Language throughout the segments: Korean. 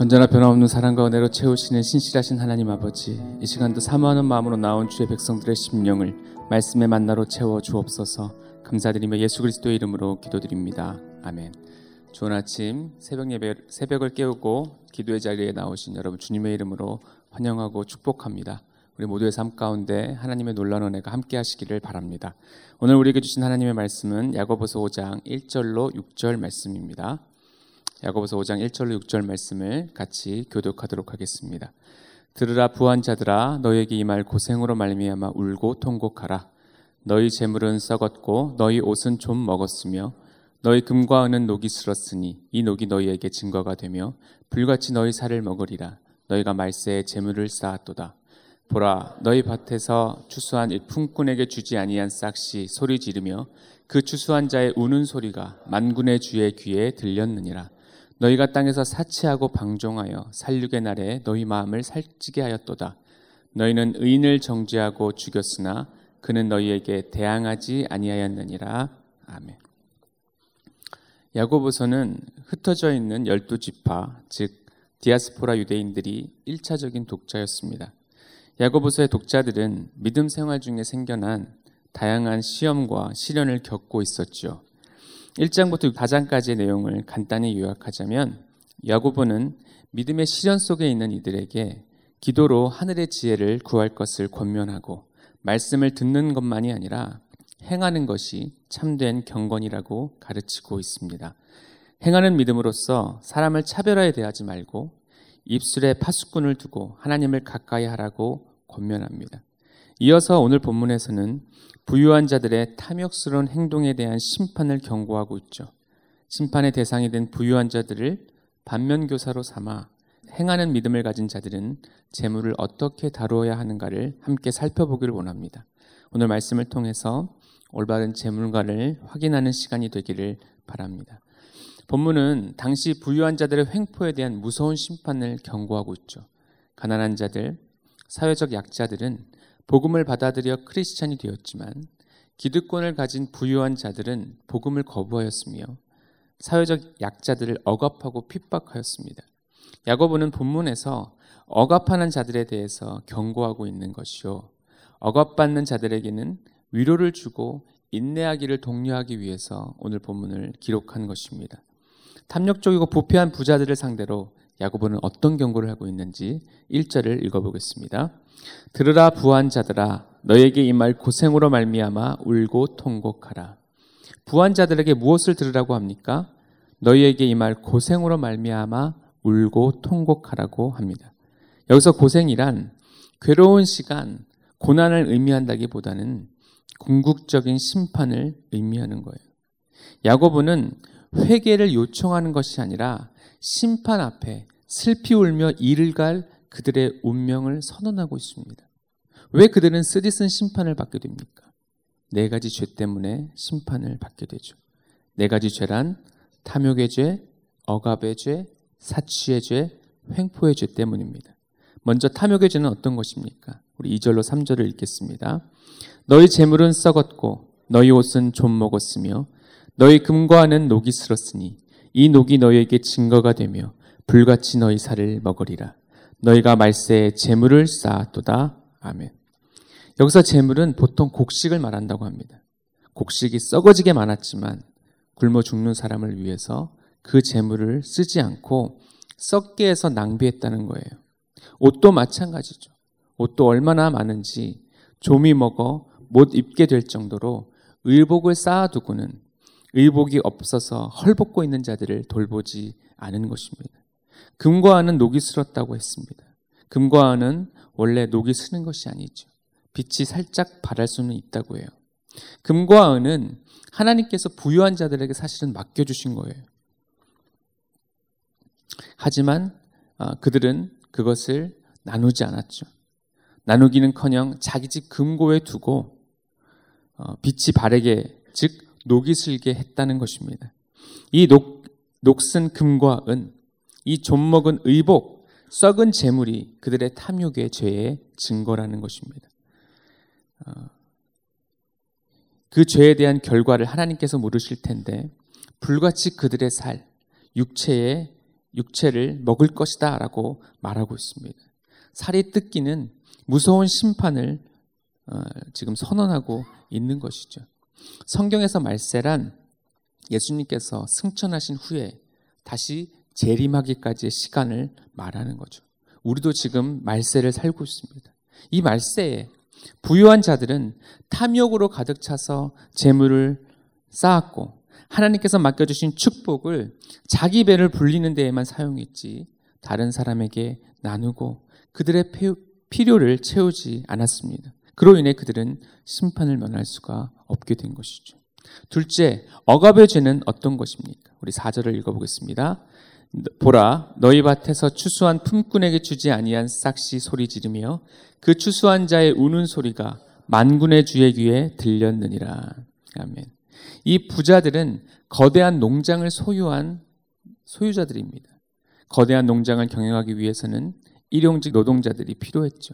언제나 변함없는 사랑과 은혜로 채우시는 신실하신 하나님 아버지 이 시간도 사모하는 마음으로 나온 주의 백성들의 심령을 말씀의 만나로 채워 주옵소서. 감사드리며 예수 그리스도의 이름으로 기도드립니다. 아멘. 좋은 아침 새벽 예배 새벽을 깨우고 기도의 자리에 나오신 여러분 주님의 이름으로 환영하고 축복합니다. 우리 모두의 삶 가운데 하나님의 놀라운 은혜가 함께 하시기를 바랍니다. 오늘 우리에게 주신 하나님의 말씀은 야고보서 5장 1절로 6절 말씀입니다 야고보서 5장 1절로 6절 말씀을 같이 교독하도록 하겠습니다. 들으라 부한 자들아 너에게 이 말 고생으로 말미암아 울고 통곡하라. 너희 재물은 썩었고 너희 옷은 좀 먹었으며 너희 금과 은은 녹이 슬었으니 이 녹이 너희에게 증거가 되며 불같이 너희 살을 먹으리라. 너희가 말세에 재물을 쌓았도다. 보라 너희 밭에서 추수한 일품꾼에게 주지 아니한 싹시 소리 지르며 그 추수한 자의 우는 소리가 만군의 주의 귀에 들렸느니라 너희가 땅에서 사치하고 방종하여 살육의 날에 너희 마음을 살찌게 하였도다. 너희는 의인을 정죄하고 죽였으나 그는 너희에게 대항하지 아니하였느니라. 아멘. 야고보서는 흩어져 있는 열두 지파, 즉 디아스포라 유대인들이 1차적인 독자였습니다. 야고보서의 독자들은 믿음 생활 중에 생겨난 다양한 시험과 시련을 겪고 있었죠. 1장부터 4장까지의 내용을 간단히 요약하자면 야고보는 믿음의 시련 속에 있는 이들에게 기도로 하늘의 지혜를 구할 것을 권면하고 말씀을 듣는 것만이 아니라 행하는 것이 참된 경건이라고 가르치고 있습니다. 행하는 믿음으로써 사람을 차별하여 대하지 말고 입술에 파수꾼을 두고 하나님을 가까이 하라고 권면합니다. 이어서 오늘 본문에서는 부유한 자들의 탐욕스러운 행동에 대한 심판을 경고하고 있죠. 심판의 대상이 된 부유한 자들을 반면교사로 삼아 행하는 믿음을 가진 자들은 재물을 어떻게 다루어야 하는가를 함께 살펴보기를 원합니다. 오늘 말씀을 통해서 올바른 재물관을 확인하는 시간이 되기를 바랍니다. 본문은 당시 부유한 자들의 횡포에 대한 무서운 심판을 경고하고 있죠. 가난한 자들, 사회적 약자들은 복음을 받아들여 크리스찬이 되었지만 기득권을 가진 부유한 자들은 복음을 거부하였으며 사회적 약자들을 억압하고 핍박하였습니다. 야고보는 본문에서 억압하는 자들에 대해서 경고하고 있는 것이요. 억압받는 자들에게는 위로를 주고 인내하기를 독려하기 위해서 오늘 본문을 기록한 것입니다. 탐욕적이고 부패한 부자들을 상대로 야고보는 어떤 경고를 하고 있는지 1절을 읽어보겠습니다. 들으라 부한 자들아 너에게 이말 고생으로 말미암아 울고 통곡하라. 부한 자들에게 무엇을 들으라고 합니까? 너희에게 이말 고생으로 말미암아 울고 통곡하라고 합니다. 여기서 고생이란 괴로운 시간, 고난을 의미한다기보다는 궁극적인 심판을 의미하는 거예요. 야고보는 회개를 요청하는 것이 아니라 심판 앞에 슬피 울며 이를 갈 그들의 운명을 선언하고 있습니다. 왜 그들은 쓰디쓴 심판을 받게 됩니까? 네 가지 죄 때문에 심판을 받게 되죠. 네 가지 죄란 탐욕의 죄, 억압의 죄, 사취의 죄, 횡포의 죄 때문입니다. 먼저 탐욕의 죄는 어떤 것입니까? 우리 2절로 3절을 읽겠습니다. 너희 재물은 썩었고 너희 옷은 좀 먹었으며 너희 금과 는 녹이 슬었으니 이 녹이 너희에게 증거가 되며 불같이 너희 살을 먹으리라. 너희가 말세에 재물을 쌓았도다. 아멘. 여기서 재물은 보통 곡식을 말한다고 합니다. 곡식이 썩어지게 많았지만 굶어 죽는 사람을 위해서 그 재물을 쓰지 않고 썩게 해서 낭비했다는 거예요. 옷도 마찬가지죠. 옷도 얼마나 많은지 좀이 먹어 못 입게 될 정도로 의복을 쌓아두고는 의복이 없어서 헐벗고 있는 자들을 돌보지 않은 것입니다. 금과 은은 녹이 슬었다고 했습니다. 금과 은은 원래 녹이 쓰는 것이 아니죠. 빛이 살짝 발할 수는 있다고 해요. 금과 은은 하나님께서 부유한 자들에게 사실은 맡겨주신 거예요. 하지만 어, 그들은 그것을 나누지 않았죠. 나누기는 커녕 자기 집 금고에 두고 어, 빛이 바르게 즉 녹이 슬게 했다는 것입니다. 이 녹, 녹슨 금과 은, 이 좀먹은 의복, 썩은 재물이 그들의 탐욕의 죄의 증거라는 것입니다. 어, 그 죄에 대한 결과를 하나님께서 물으실 텐데 불같이 그들의 살, 육체의 육체를 먹을 것이다라고 말하고 있습니다. 살이 뜯기는 무서운 심판을 어, 지금 선언하고 있는 것이죠. 성경에서 말세란 예수님께서 승천하신 후에 다시 재림하기까지의 시간을 말하는 거죠. 우리도 지금 말세를 살고 있습니다. 이 말세에 부유한 자들은 탐욕으로 가득 차서 재물을 쌓았고 하나님께서 맡겨주신 축복을 자기 배를 불리는 데에만 사용했지 다른 사람에게 나누고 그들의 필요를 채우지 않았습니다. 그로 인해 그들은 심판을 면할 수가 없게 된 것이죠. 둘째, 억압의 죄는 어떤 것입니까? 우리 4절을 읽어보겠습니다. 보라 너희 밭에서 추수한 품꾼에게 주지 아니한 싹시 소리 지르며 그 추수한 자의 우는 소리가 만군의 주의 귀에 들렸느니라. 아멘. 이 부자들은 거대한 농장을 소유한 소유자들입니다. 거대한 농장을 경영하기 위해서는 일용직 노동자들이 필요했죠.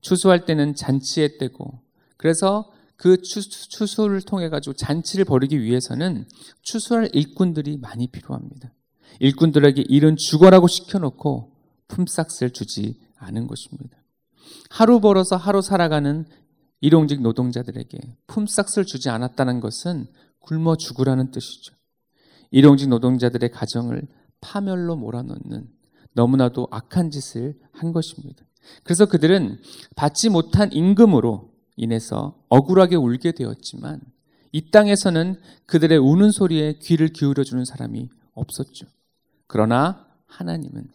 추수할 때는 잔치의 때고 그래서 그 추수 를 통해 가지고 잔치를 벌이기 위해서는 추수할 일꾼들이 많이 필요합니다. 일꾼들에게 일은 죽어라고 시켜놓고 품삯을 주지 않은 것입니다. 하루 벌어서 하루 살아가는 일용직 노동자들에게 품삯을 주지 않았다는 것은 굶어 죽으라는 뜻이죠. 일용직 노동자들의 가정을 파멸로 몰아넣는 너무나도 악한 짓을 한 것입니다. 그래서 그들은 받지 못한 임금으로 인해서 억울하게 울게 되었지만 이 땅에서는 그들의 우는 소리에 귀를 기울여 주는 사람이 없었죠. 그러나 하나님은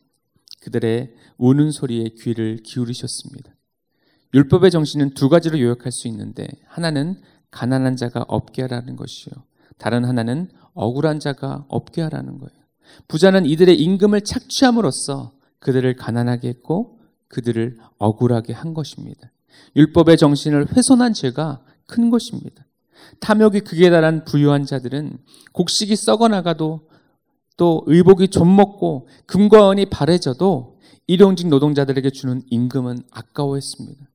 그들의 우는 소리에 귀를 기울이셨습니다. 율법의 정신은 두 가지로 요약할 수 있는데 하나는 가난한 자가 없게 하라는 것이요. 다른 하나는 억울한 자가 없게 하라는 거예요. 부자는 이들의 임금을 착취함으로써 그들을 가난하게 했고 그들을 억울하게 한 것입니다. 율법의 정신을 훼손한 죄가 큰 것입니다. 탐욕이 극에 달한 부유한 자들은 곡식이 썩어나가도 또 의복이 좀먹고 금과 은이 바래져도 일용직 노동자들에게 주는 임금은 아까워했습니다.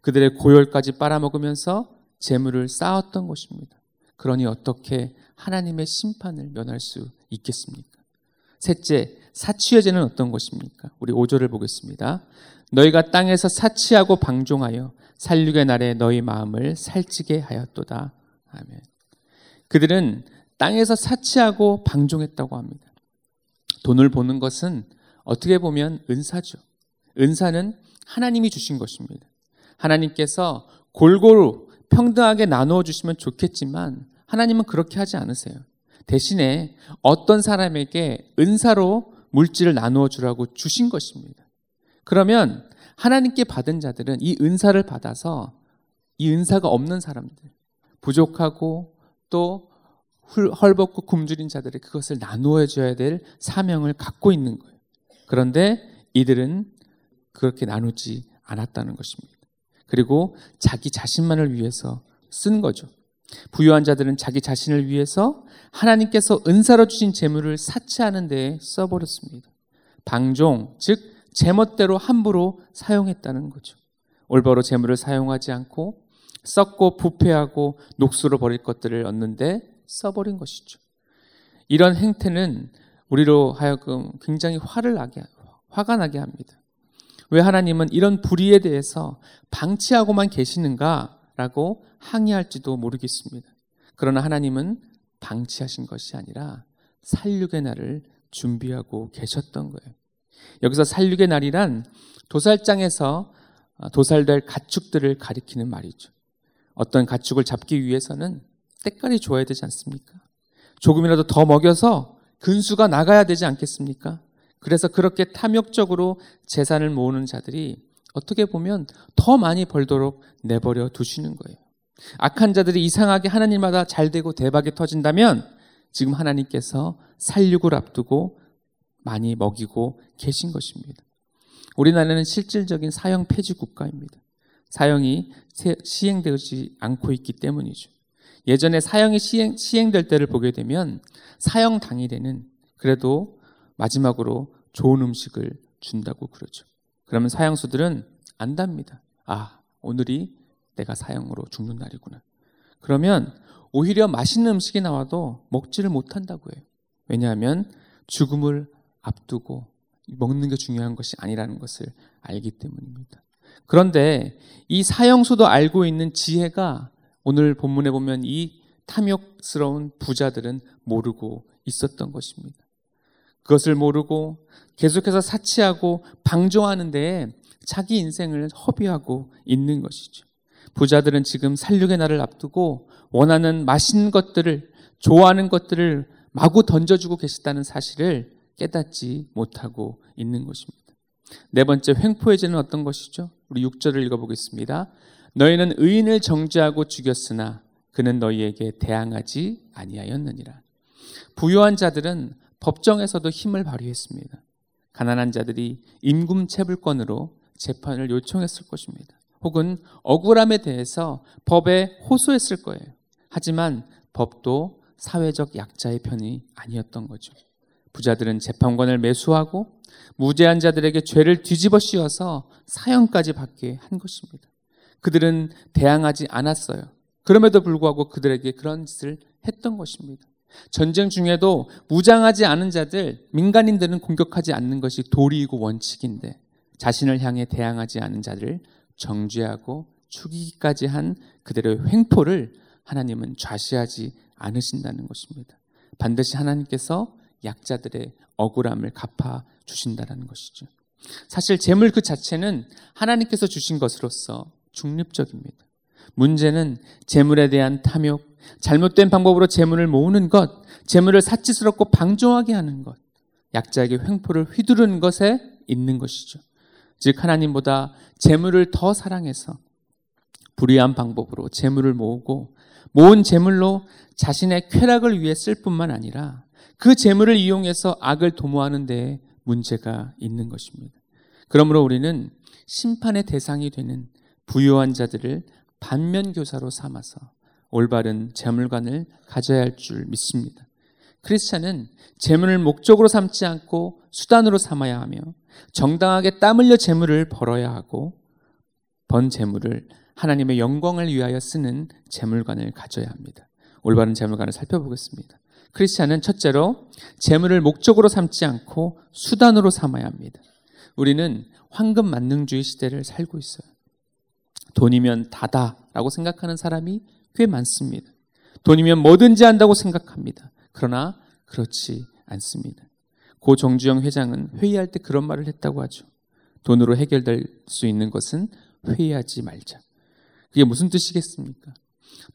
그들의 고열까지 빨아먹으면서 재물을 쌓았던 것입니다. 그러니 어떻게 하나님의 심판을 면할 수 있겠습니까? 셋째, 사치의 죄는 어떤 것입니까? 우리 5절을 보겠습니다. 너희가 땅에서 사치하고 방종하여 살육의 날에 너희 마음을 살찌게 하였도다. 아멘. 그들은 땅에서 사치하고 방종했다고 합니다. 돈을 보는 것은 어떻게 보면 은사죠. 은사는 하나님이 주신 것입니다. 하나님께서 골고루 평등하게 나누어 주시면 좋겠지만 하나님은 그렇게 하지 않으세요. 대신에 어떤 사람에게 은사로 물질을 나누어 주라고 주신 것입니다. 그러면 하나님께 받은 자들은 이 은사를 받아서 이 은사가 없는 사람들, 부족하고 또 헐벗고 굶주린 자들의 그것을 나누어 줘야 될 사명을 갖고 있는 거예요. 그런데 이들은 그렇게 나누지 않았다는 것입니다. 그리고 자기 자신만을 위해서 쓴 거죠. 부유한 자들은 자기 자신을 위해서 하나님께서 은사로 주신 재물을 사치하는 데 써버렸습니다. 방종, 즉 제멋대로 함부로 사용했다는 거죠. 올바로 재물을 사용하지 않고 썩고 부패하고 녹수로 버릴 것들을 얻는데 써버린 것이죠. 이런 행태는 우리로 하여금 굉장히 화를 나게, 화가 나게 합니다. 왜 하나님은 이런 불의에 대해서 방치하고만 계시는가라고 항의할지도 모르겠습니다. 그러나 하나님은 방치하신 것이 아니라 살육의 날을 준비하고 계셨던 거예요. 여기서 살육의 날이란 도살장에서 도살될 가축들을 가리키는 말이죠. 어떤 가축을 잡기 위해서는 때깔이 좋아야 되지 않습니까? 조금이라도 더 먹여서 근수가 나가야 되지 않겠습니까? 그래서 그렇게 탐욕적으로 재산을 모으는 자들이 어떻게 보면 더 많이 벌도록 내버려 두시는 거예요. 악한 자들이 이상하게 하나님마다 잘 되고 대박이 터진다면 지금 하나님께서 살육을 앞두고 많이 먹이고 계신 것입니다. 우리나라는 실질적인 사형 폐지 국가입니다. 사형이 시행되지 않고 있기 때문이죠. 예전에 사형이 시행, 시행될 때를 보게 되면 사형 당일에는 그래도 마지막으로 좋은 음식을 준다고 그러죠. 그러면 사형수들은 안답니다. 아, 오늘이 내가 사형으로 죽는 날이구나. 그러면 오히려 맛있는 음식이 나와도 먹지를 못한다고 해요. 왜냐하면 죽음을 앞두고 먹는 게 중요한 것이 아니라는 것을 알기 때문입니다. 그런데 이 사형수도 알고 있는 지혜가 오늘 본문에 보면 이 탐욕스러운 부자들은 모르고 있었던 것입니다. 그것을 모르고 계속해서 사치하고 방종하는 데 자기 인생을 허비하고 있는 것이죠. 부자들은 지금 살육의 날을 앞두고 원하는 맛있는 것들을 좋아하는 것들을 마구 던져주고 계시다는 사실을 깨닫지 못하고 있는 것입니다. 네 번째 횡포의 죄는 어떤 것이죠? 우리 6절을 읽어보겠습니다. 너희는 의인을 정죄하고 죽였으나 그는 너희에게 대항하지 아니하였느니라. 부유한 자들은 법정에서도 힘을 발휘했습니다. 가난한 자들이 임금 체불권으로 재판을 요청했을 것입니다. 혹은 억울함에 대해서 법에 호소했을 거예요. 하지만 법도 사회적 약자의 편이 아니었던 거죠. 부자들은 재판권을 매수하고 무죄한 자들에게 죄를 뒤집어 씌워서 사형까지 받게 한 것입니다. 그들은 대항하지 않았어요. 그럼에도 불구하고 그들에게 그런 짓을 했던 것입니다. 전쟁 중에도 무장하지 않은 자들, 민간인들은 공격하지 않는 것이 도리이고 원칙인데 자신을 향해 대항하지 않은 자를 정죄하고 죽이기까지 한 그들의 횡포를 하나님은 좌시하지 않으신다는 것입니다. 반드시 하나님께서 약자들의 억울함을 갚아 주신다는 것이죠. 사실 재물 그 자체는 하나님께서 주신 것으로서 중립적입니다. 문제는 재물에 대한 탐욕, 잘못된 방법으로 재물을 모으는 것, 재물을 사치스럽고 방종하게 하는 것, 약자에게 횡포를 휘두르는 것에 있는 것이죠. 즉 하나님보다 재물을 더 사랑해서 불의한 방법으로 재물을 모으고 모은 재물로 자신의 쾌락을 위해 쓸 뿐만 아니라 그 재물을 이용해서 악을 도모하는 데 문제가 있는 것입니다. 그러므로 우리는 심판의 대상이 되는 부유한 자들을 반면교사로 삼아서 올바른 재물관을 가져야 할 줄 믿습니다. 크리스찬은 재물을 목적으로 삼지 않고 수단으로 삼아야 하며 정당하게 땀 흘려 재물을 벌어야 하고 번 재물을 하나님의 영광을 위하여 쓰는 재물관을 가져야 합니다. 올바른 재물관을 살펴보겠습니다. 크리스찬은 첫째로 재물을 목적으로 삼지 않고 수단으로 삼아야 합니다. 우리는 황금 만능주의 시대를 살고 있어요. 돈이면 다다라고 생각하는 사람이 꽤 많습니다. 돈이면 뭐든지 한다고 생각합니다. 그러나 그렇지 않습니다. 고 정주영 회장은 회의할 때 그런 말을 했다고 하죠. 돈으로 해결될 수 있는 것은 회의하지 말자. 그게 무슨 뜻이겠습니까?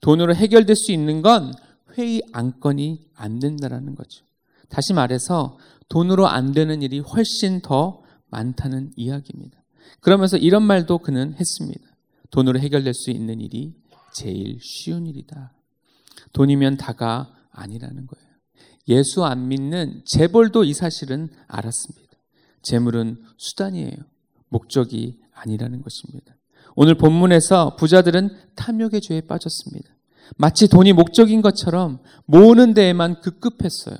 돈으로 해결될 수 있는 건 회의 안건이 안 된다라는 거죠. 다시 말해서 돈으로 안 되는 일이 훨씬 더 많다는 이야기입니다. 그러면서 이런 말도 그는 했습니다. 돈으로 해결될 수 있는 일이 제일 쉬운 일이다. 돈이면 다가 아니라는 거예요. 예수 안 믿는 재벌도 이 사실은 알았습니다. 재물은 수단이에요. 목적이 아니라는 것입니다. 오늘 본문에서 부자들은 탐욕의 죄에 빠졌습니다. 마치 돈이 목적인 것처럼 모으는 데에만 급급했어요.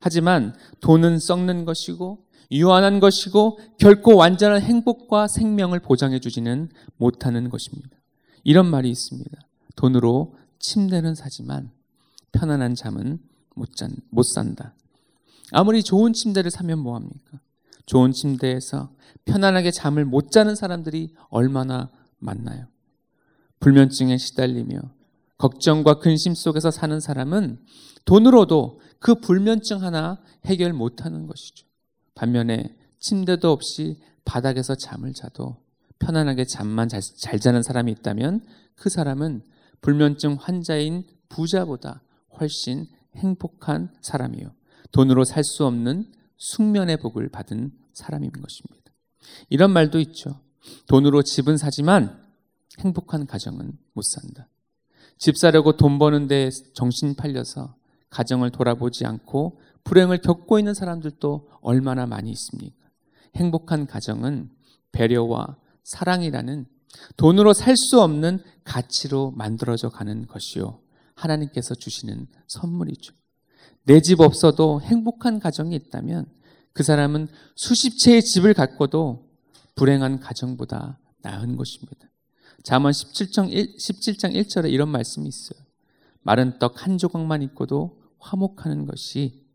하지만 돈은 썩는 것이고 유한한 것이고 결코 완전한 행복과 생명을 보장해 주지는 못하는 것입니다. 이런 말이 있습니다. 돈으로 침대는 사지만 편안한 잠은 못, 잔, 못 산다. 아무리 좋은 침대를 사면 뭐합니까? 좋은 침대에서 편안하게 잠을 못 자는 사람들이 얼마나 많나요? 불면증에 시달리며 걱정과 근심 속에서 사는 사람은 돈으로도 그 불면증 하나 해결 못하는 것이죠. 반면에 침대도 없이 바닥에서 잠을 자도 편안하게 잠만 잘, 잘 자는 사람이 있다면 그 사람은 불면증 환자인 부자보다 훨씬 행복한 사람이요. 돈으로 살 수 없는 숙면의 복을 받은 사람인 것입니다. 이런 말도 있죠. 돈으로 집은 사지만 행복한 가정은 못 산다. 집 사려고 돈 버는데 정신 팔려서 가정을 돌아보지 않고 불행을 겪고 있는 사람들도 얼마나 많이 있습니까? 행복한 가정은 배려와 사랑이라는 돈으로 살 수 없는 가치로 만들어져 가는 것이요. 하나님께서 주시는 선물이죠. 내 집 없어도 행복한 가정이 있다면 그 사람은 수십 채의 집을 갖고도 불행한 가정보다 나은 것입니다. 잠언 17장, 1, 17장 1절에 이런 말씀이 있어요. 마른 떡 한 조각만 있고도 화목하는 것이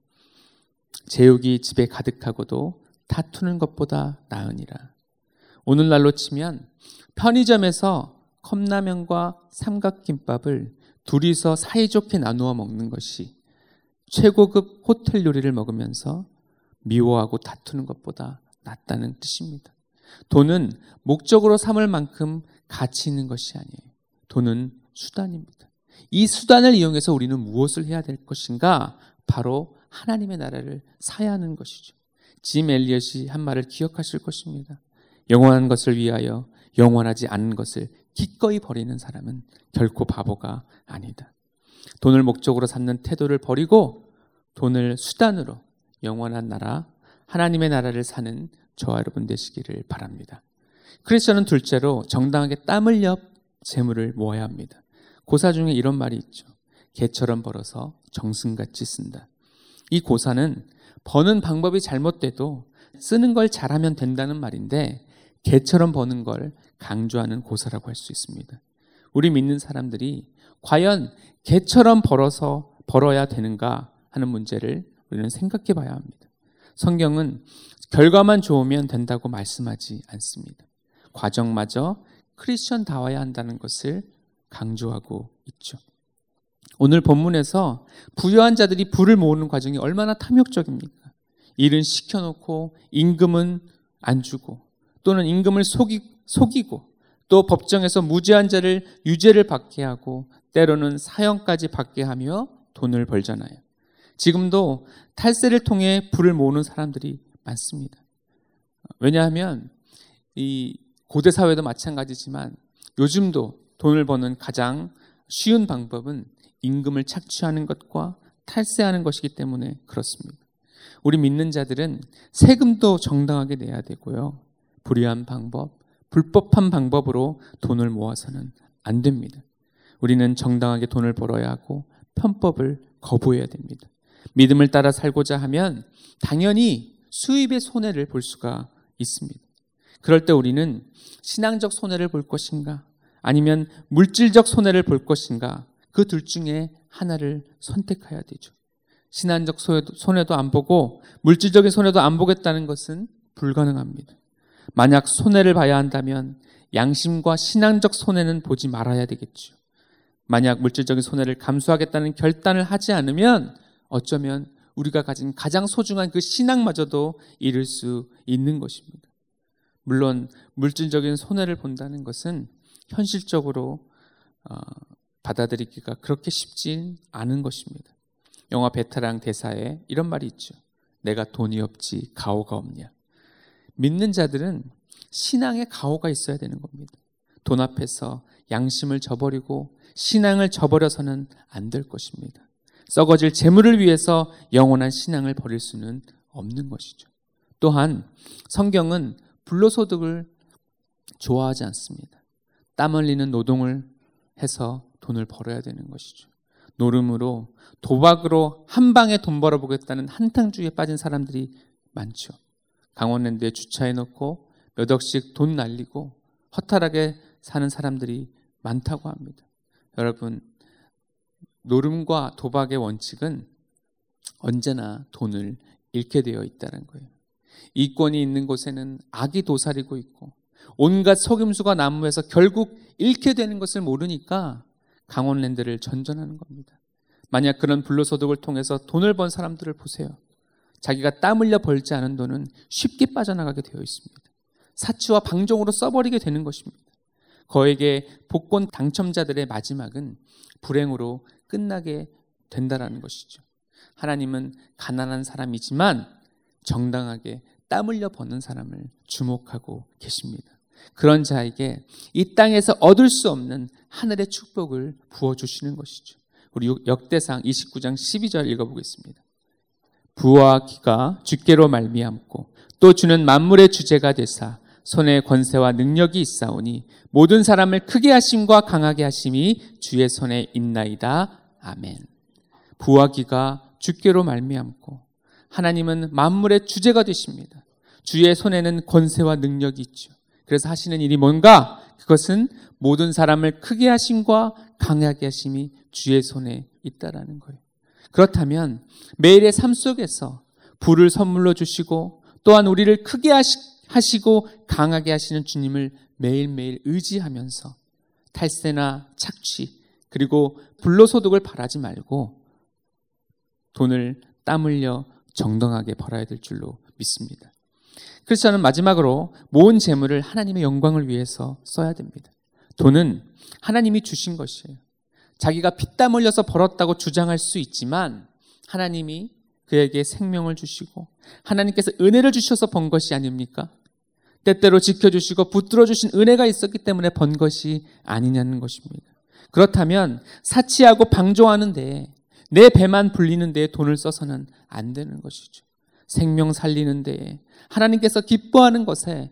제육이 집에 가득하고도 다투는 것보다 나으니라. 오늘날로 치면 편의점에서 컵라면과 삼각김밥을 둘이서 사이좋게 나누어 먹는 것이 최고급 호텔 요리를 먹으면서 미워하고 다투는 것보다 낫다는 뜻입니다. 돈은 목적으로 삼을 만큼 가치 있는 것이 아니에요. 돈은 수단입니다. 이 수단을 이용해서 우리는 무엇을 해야 될 것인가? 바로 하나님의 나라를 사야 하는 것이죠. 짐 엘리엇이 한 말을 기억하실 것입니다. 영원한 것을 위하여 영원하지 않은 것을 기꺼이 버리는 사람은 결코 바보가 아니다. 돈을 목적으로 삼는 태도를 버리고 돈을 수단으로 영원한 나라, 하나님의 나라를 사는 저와 여러분 되시기를 바랍니다. 크리스천은 둘째로 정당하게 땀 흘려 재물을 모아야 합니다. 고사 중에 이런 말이 있죠. 개처럼 벌어서 정승같이 쓴다. 이 고사는 버는 방법이 잘못돼도 쓰는 걸 잘하면 된다는 말인데 개처럼 버는 걸 강조하는 고사라고 할 수 있습니다. 우리 믿는 사람들이 과연 개처럼 벌어서 벌어야 되는가 하는 문제를 우리는 생각해 봐야 합니다. 성경은 결과만 좋으면 된다고 말씀하지 않습니다. 과정마저 크리스천다워야 한다는 것을 강조하고 있죠. 오늘 본문에서 부유한 자들이 부를 모으는 과정이 얼마나 탐욕적입니까? 일은 시켜놓고 임금은 안 주고 또는 임금을 속이, 속이고 또 법정에서 무죄한 자를 유죄를 받게 하고 때로는 사형까지 받게 하며 돈을 벌잖아요. 지금도 탈세를 통해 부를 모으는 사람들이 많습니다. 왜냐하면 이 고대 사회도 마찬가지지만 요즘도 돈을 버는 가장 쉬운 방법은 임금을 착취하는 것과 탈세하는 것이기 때문에 그렇습니다. 우리 믿는 자들은 세금도 정당하게 내야 되고요. 불의한 방법, 불법한 방법으로 돈을 모아서는 안 됩니다. 우리는 정당하게 돈을 벌어야 하고 편법을 거부해야 됩니다. 믿음을 따라 살고자 하면 당연히 수입의 손해를 볼 수가 있습니다. 그럴 때 우리는 신앙적 손해를 볼 것인가 아니면 물질적 손해를 볼 것인가 그 둘 중에 하나를 선택해야 되죠. 신앙적 손해도 안 보고 물질적인 손해도 안 보겠다는 것은 불가능합니다. 만약 손해를 봐야 한다면 양심과 신앙적 손해는 보지 말아야 되겠죠. 만약 물질적인 손해를 감수하겠다는 결단을 하지 않으면 어쩌면 우리가 가진 가장 소중한 그 신앙마저도 잃을 수 있는 것입니다. 물론 물질적인 손해를 본다는 것은 현실적으로 어, 받아들이기가 그렇게 쉽진 않은 것입니다. 영화 베테랑 대사에 이런 말이 있죠. 내가 돈이 없지 가오가 없냐. 믿는 자들은 신앙에 가오가 있어야 되는 겁니다. 돈 앞에서 양심을 저버리고 신앙을 저버려서는 안 될 것입니다. 썩어질 재물을 위해서 영원한 신앙을 버릴 수는 없는 것이죠. 또한 성경은 불로소득을 좋아하지 않습니다. 땀 흘리는 노동을 해서 돈을 벌어야 되는 것이죠. 노름으로 도박으로 한 방에 돈 벌어보겠다는 한탕주의에 빠진 사람들이 많죠. 강원랜드에 주차해 놓고 몇 억씩 돈 날리고 허탈하게 사는 사람들이 많다고 합니다. 여러분, 노름과 도박의 원칙은 언제나 돈을 잃게 되어 있다는 거예요. 이권이 있는 곳에는 악이 도사리고 있고 온갖 속임수가 난무해서 결국 잃게 되는 것을 모르니까 강원랜드를 전전하는 겁니다. 만약 그런 불로소득을 통해서 돈을 번 사람들을 보세요. 자기가 땀 흘려 벌지 않은 돈은 쉽게 빠져나가게 되어 있습니다. 사치와 방종으로 써버리게 되는 것입니다. 거에게 복권 당첨자들의 마지막은 불행으로 끝나게 된다라는 것이죠. 하나님은 가난한 사람이지만 정당하게 땀 흘려 버는 사람을 주목하고 계십니다. 그런 자에게 이 땅에서 얻을 수 없는 하늘의 축복을 부어주시는 것이죠. 우리 역대상 29장 12절 읽어보겠습니다. 부와 기가 주께로 말미암고 또 주는 만물의 주제가 되사 손에 권세와 능력이 있사오니 모든 사람을 크게 하심과 강하게 하심이 주의 손에 있나이다. 아멘. 부와 기가 주께로 말미암고 하나님은 만물의 주제가 되십니다. 주의 손에는 권세와 능력이 있죠. 그래서 하시는 일이 뭔가? 그것은 모든 사람을 크게 하심과 강하게 하심이 주의 손에 있다라는 거예요. 그렇다면 매일의 삶 속에서 부를 선물로 주시고 또한 우리를 크게 하시고 강하게 하시는 주님을 매일매일 의지하면서 탈세나 착취 그리고 불로소득을 바라지 말고 돈을 땀 흘려 정당하게 벌어야 될 줄로 믿습니다. 그래서 저는 마지막으로 모은 재물을 하나님의 영광을 위해서 써야 됩니다. 돈은 하나님이 주신 것이에요. 자기가 피땀 흘려서 벌었다고 주장할 수 있지만 하나님이 그에게 생명을 주시고 하나님께서 은혜를 주셔서 번 것이 아닙니까? 때때로 지켜주시고 붙들어 주신 은혜가 있었기 때문에 번 것이 아니냐는 것입니다. 그렇다면 사치하고 방종하는데 내 배만 불리는 데 돈을 써서는 안 되는 것이죠. 생명 살리는 데 하나님께서 기뻐하는 것에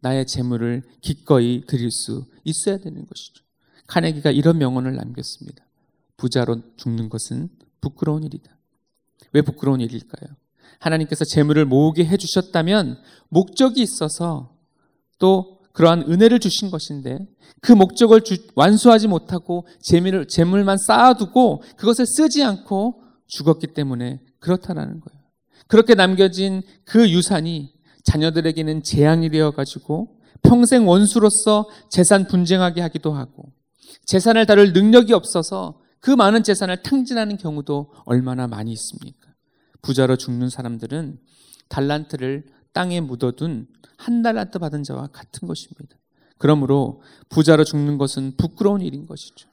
나의 재물을 기꺼이 드릴 수 있어야 되는 것이죠. 카네기가 이런 명언을 남겼습니다. 부자로 죽는 것은 부끄러운 일이다. 왜 부끄러운 일일까요? 하나님께서 재물을 모으게 해주셨다면 목적이 있어서 또 그러한 은혜를 주신 것인데 그 목적을 주, 완수하지 못하고 재물을, 재물만 쌓아두고 그것을 쓰지 않고 죽었기 때문에 그렇다라는 거예요. 그렇게 남겨진 그 유산이 자녀들에게는 재앙이 되어가지고 평생 원수로서 재산 분쟁하게 하기도 하고 재산을 다룰 능력이 없어서 그 많은 재산을 탕진하는 경우도 얼마나 많이 있습니까? 부자로 죽는 사람들은 달란트를 땅에 묻어둔 한 달란트 받은 자와 같은 것입니다. 그러므로 부자로 죽는 것은 부끄러운 일인 것이죠.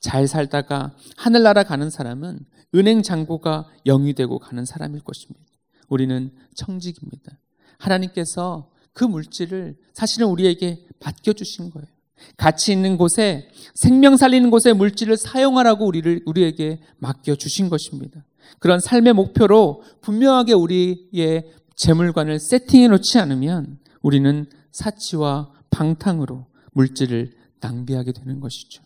잘 살다가 하늘나라 가는 사람은 은행 잔고가 영이 되고 가는 사람일 것입니다. 우리는 청직입니다. 하나님께서 그 물질을 사실은 우리에게 맡겨주신 거예요. 가치 있는 곳에 생명 살리는 곳에 물질을 사용하라고 우리를 우리에게 맡겨 주신 것입니다. 그런 삶의 목표로 분명하게 우리의 재물관을 세팅해 놓지 않으면 우리는 사치와 방탕으로 물질을 낭비하게 되는 것이죠.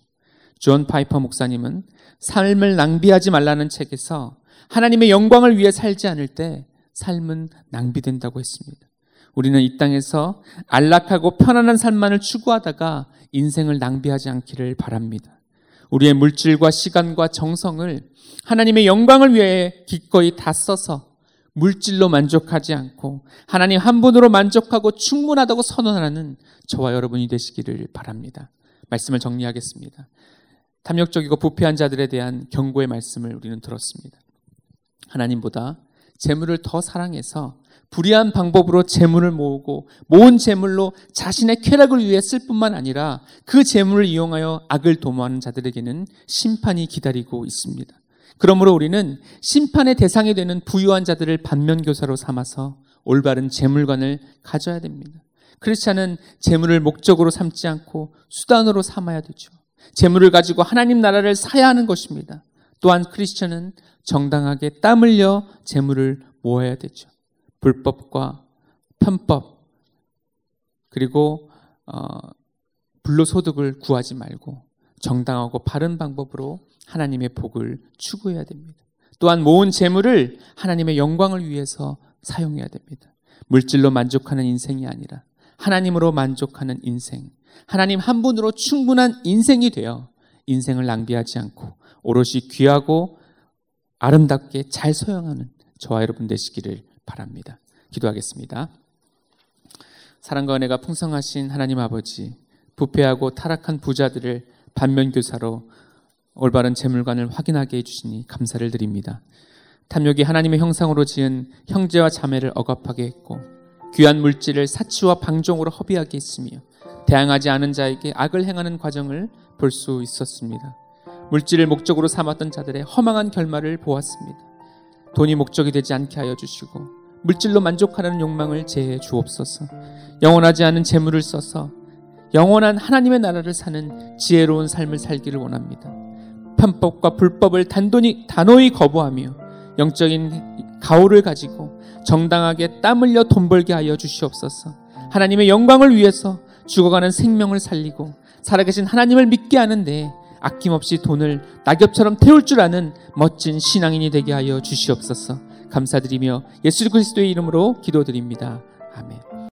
존 파이퍼 목사님은 삶을 낭비하지 말라는 책에서 하나님의 영광을 위해 살지 않을 때 삶은 낭비된다고 했습니다. 우리는 이 땅에서 안락하고 편안한 삶만을 추구하다가 인생을 낭비하지 않기를 바랍니다. 우리의 물질과 시간과 정성을 하나님의 영광을 위해 기꺼이 다 써서 물질로 만족하지 않고 하나님 한 분으로 만족하고 충분하다고 선언하는 저와 여러분이 되시기를 바랍니다. 말씀을 정리하겠습니다. 탐욕적이고 부패한 자들에 대한 경고의 말씀을 우리는 들었습니다. 하나님보다 재물을 더 사랑해서 불의한 방법으로 재물을 모으고 모은 재물로 자신의 쾌락을 위해 쓸 뿐만 아니라 그 재물을 이용하여 악을 도모하는 자들에게는 심판이 기다리고 있습니다. 그러므로 우리는 심판의 대상이 되는 부유한 자들을 반면교사로 삼아서 올바른 재물관을 가져야 됩니다. 크리스찬은 재물을 목적으로 삼지 않고 수단으로 삼아야 되죠. 재물을 가지고 하나님 나라를 사야 하는 것입니다. 또한 크리스천은 정당하게 땀 흘려 재물을 모아야 되죠. 불법과 편법 그리고 어, 불로소득을 구하지 말고 정당하고 바른 방법으로 하나님의 복을 추구해야 됩니다. 또한 모은 재물을 하나님의 영광을 위해서 사용해야 됩니다. 물질로 만족하는 인생이 아니라 하나님으로 만족하는 인생, 하나님 한 분으로 충분한 인생이 되어 인생을 낭비하지 않고 오롯이 귀하고 아름답게 잘 소용하는 저와 여러분 되시기를 바랍니다. 기도하겠습니다. 사랑과 은혜가 풍성하신 하나님 아버지, 부패하고 타락한 부자들을 반면교사로 올바른 재물관을 확인하게 해주시니 감사를 드립니다. 탐욕이 하나님의 형상으로 지은 형제와 자매를 억압하게 했고 귀한 물질을 사치와 방종으로 허비하게 했으며 대항하지 않은 자에게 악을 행하는 과정을 볼 수 있었습니다. 물질을 목적으로 삼았던 자들의 허망한 결말을 보았습니다. 돈이 목적이 되지 않게 하여 주시고 물질로 만족하는 욕망을 제해 주옵소서. 영원하지 않은 재물을 써서 영원한 하나님의 나라를 사는 지혜로운 삶을 살기를 원합니다. 편법과 불법을 단돈히 단호히 거부하며 영적인 가오를 가지고 정당하게 땀 흘려 돈 벌게 하여 주시옵소서. 하나님의 영광을 위해서 죽어가는 생명을 살리고 살아계신 하나님을 믿게 하는데 아낌없이 돈을 낙엽처럼 태울 줄 아는 멋진 신앙인이 되게 하여 주시옵소서. 감사드리며 예수 그리스도의 이름으로 기도드립니다. 아멘.